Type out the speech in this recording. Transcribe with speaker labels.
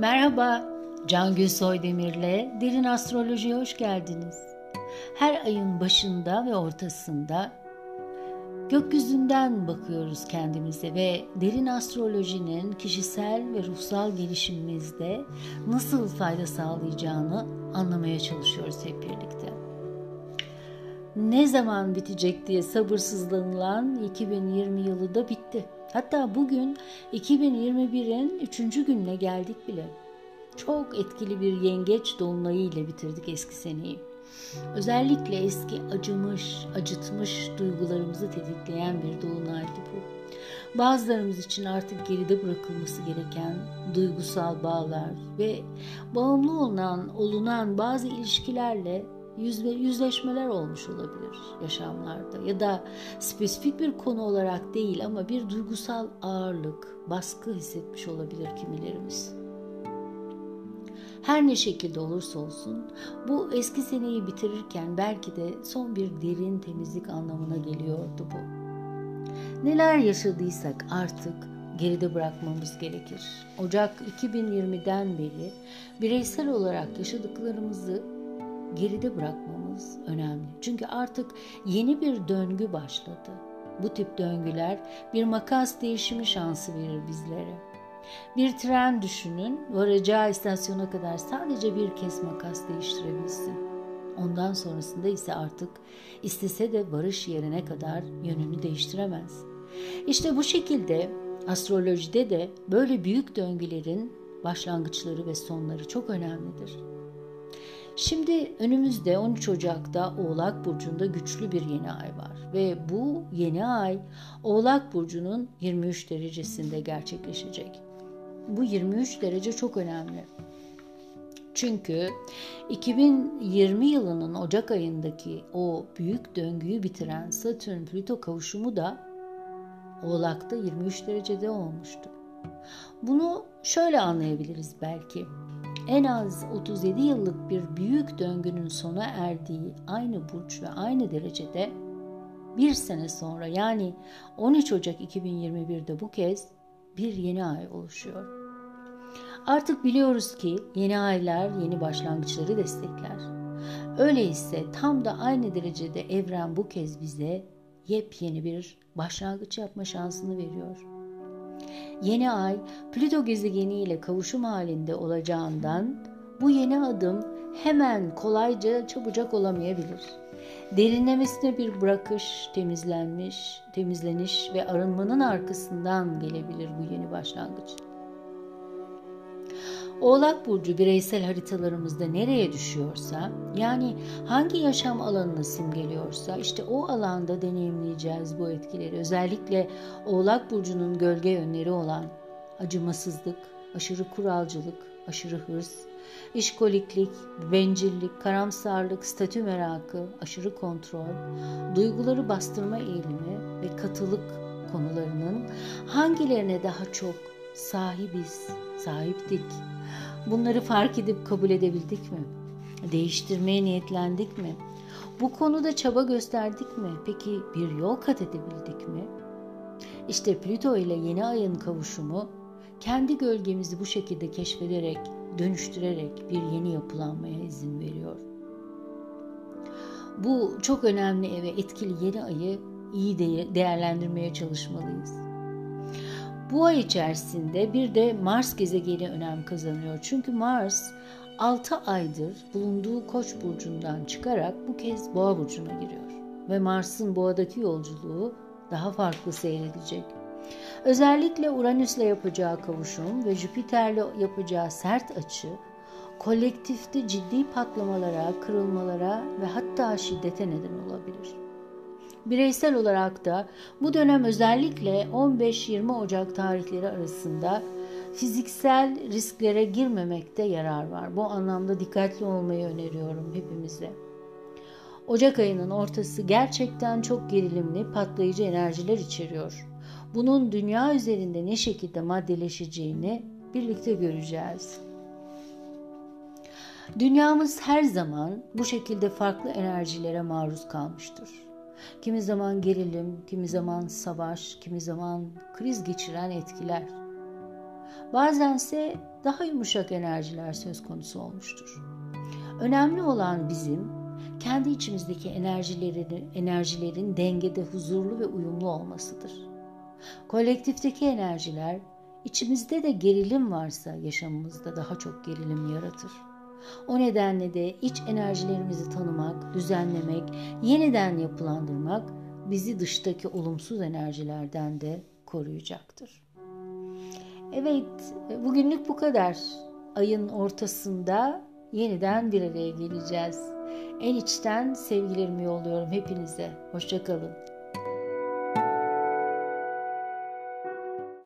Speaker 1: Merhaba, Can Gül Soydemir'le Derin Astroloji'ye hoş geldiniz. Her ayın başında ve ortasında gökyüzünden bakıyoruz kendimize ve derin astrolojinin kişisel ve ruhsal gelişimimizde nasıl fayda sağlayacağını anlamaya çalışıyoruz hep birlikte. Ne zaman bitecek diye sabırsızlanılan 2020 yılı da bitti. Hatta bugün 2021'in 3. gününe geldik bile. Çok etkili bir yengeç dolunayı ile bitirdik eski seneyi. Özellikle eski acımış, acıtmış duygularımızı tetikleyen bir dolunaydı bu. Bazılarımız için artık geride bırakılması gereken duygusal bağlar ve bağımlı olunan, olunan bazı ilişkilerle yüzle, yüzleşmeler olmuş olabilir yaşamlarda ya da spesifik bir konu olarak değil ama bir duygusal ağırlık, baskı hissetmiş olabilir kimilerimiz. Her ne şekilde olursa olsun bu eski seneyi bitirirken belki de son bir derin temizlik anlamına geliyordu bu. Neler yaşadıysak artık geride bırakmamız gerekir. Ocak 2020'den beri bireysel olarak yaşadıklarımızı geride bırakmamız önemli. Çünkü artık yeni bir döngü başladı. Bu tip döngüler bir makas değişimi şansı verir bizlere. Bir tren düşünün, varacağı istasyona kadar sadece bir kez makas değiştirebilsin. Ondan sonrasında ise artık istese de varış yerine kadar yönünü değiştiremez. İşte bu şekilde astrolojide de böyle büyük döngülerin başlangıçları ve sonları çok önemlidir. Şimdi önümüzde 13 Ocak'ta Oğlak Burcu'nda güçlü bir yeni ay var ve bu yeni ay Oğlak Burcu'nun 23 derecesinde gerçekleşecek. Bu 23 derece çok önemli. Çünkü 2020 yılının Ocak ayındaki o büyük döngüyü bitiren Satürn-Plüto kavuşumu da Oğlak'ta 23 derecede olmuştu. Bunu şöyle anlayabiliriz belki en az 37 yıllık bir büyük döngünün sona erdiği aynı burç ve aynı derecede bir sene sonra yani 13 Ocak 2021'de bu kez bir yeni ay oluşuyor. Artık biliyoruz ki yeni aylar yeni başlangıçları destekler. Öyleyse tam da aynı derecede evren bu kez bize yepyeni bir başlangıç yapma şansını veriyor. Yeni ay Plüto gezegeni ile kavuşum halinde olacağından bu yeni adım hemen kolayca çabucak olamayabilir. Derinlemesine bir bırakış, temizlenmiş, temizleniş ve arınmanın arkasından gelebilir bu yeni başlangıç. Oğlak Burcu bireysel haritalarımızda nereye düşüyorsa, yani hangi yaşam alanını simgeliyorsa işte o alanda deneyimleyeceğiz bu etkileri. Özellikle Oğlak Burcu'nun gölge yönleri olan acımasızlık, aşırı kuralcılık, aşırı hırs, işkoliklik, bencillik, karamsarlık, statü merakı, aşırı kontrol, duyguları bastırma eğilimi ve katılık konularının hangilerine daha çok sahibiz, sahiptik? Bunları fark edip kabul edebildik mi? Değiştirmeye niyetlendik mi? Bu konuda çaba gösterdik mi? Peki bir yol kat edebildik mi? İşte Plüto ile yeni ayın kavuşumu kendi gölgemizi bu şekilde keşfederek, dönüştürerek bir yeni yapılanmaya izin veriyor. Bu çok önemli ve etkili yeni ayı iyi değerlendirmeye çalışmalıyız. Bu ay içerisinde bir de Mars gezegeni önem kazanıyor. Çünkü Mars 6 aydır bulunduğu Koç burcundan çıkarak bu kez Boğa burcuna giriyor ve Mars'ın Boğa'daki yolculuğu daha farklı seyredecek. Özellikle Uranüs'le yapacağı kavuşum ve Jüpiter'le yapacağı sert açı kolektifte ciddi patlamalara, kırılmalara ve hatta şiddete neden olabilir. Bireysel olarak da bu dönem özellikle 15-20 Ocak tarihleri arasında fiziksel risklere girmemekte yarar var. Bu anlamda dikkatli olmayı öneriyorum hepimize. Ocak ayının ortası gerçekten çok gerilimli, patlayıcı enerjiler içeriyor. Bunun dünya üzerinde ne şekilde maddeleşeceğini birlikte göreceğiz. Dünyamız her zaman bu şekilde farklı enerjilere maruz kalmıştır. Kimi zaman gerilim, kimi zaman savaş, kimi zaman kriz geçiren etkiler. Bazense daha yumuşak enerjiler söz konusu olmuştur. Önemli olan bizim kendi içimizdeki enerjilerin, enerjilerin dengede huzurlu ve uyumlu olmasıdır. Kolektifteki enerjiler içimizde de gerilim varsa yaşamımızda daha çok gerilim yaratır. O nedenle de iç enerjilerimizi tanımak, düzenlemek, yeniden yapılandırmak bizi dıştaki olumsuz enerjilerden de koruyacaktır. Evet, bugünlük bu kadar. Ayın ortasında yeniden bir araya geleceğiz. En içten sevgilerimi yolluyorum hepinize. Hoşçakalın.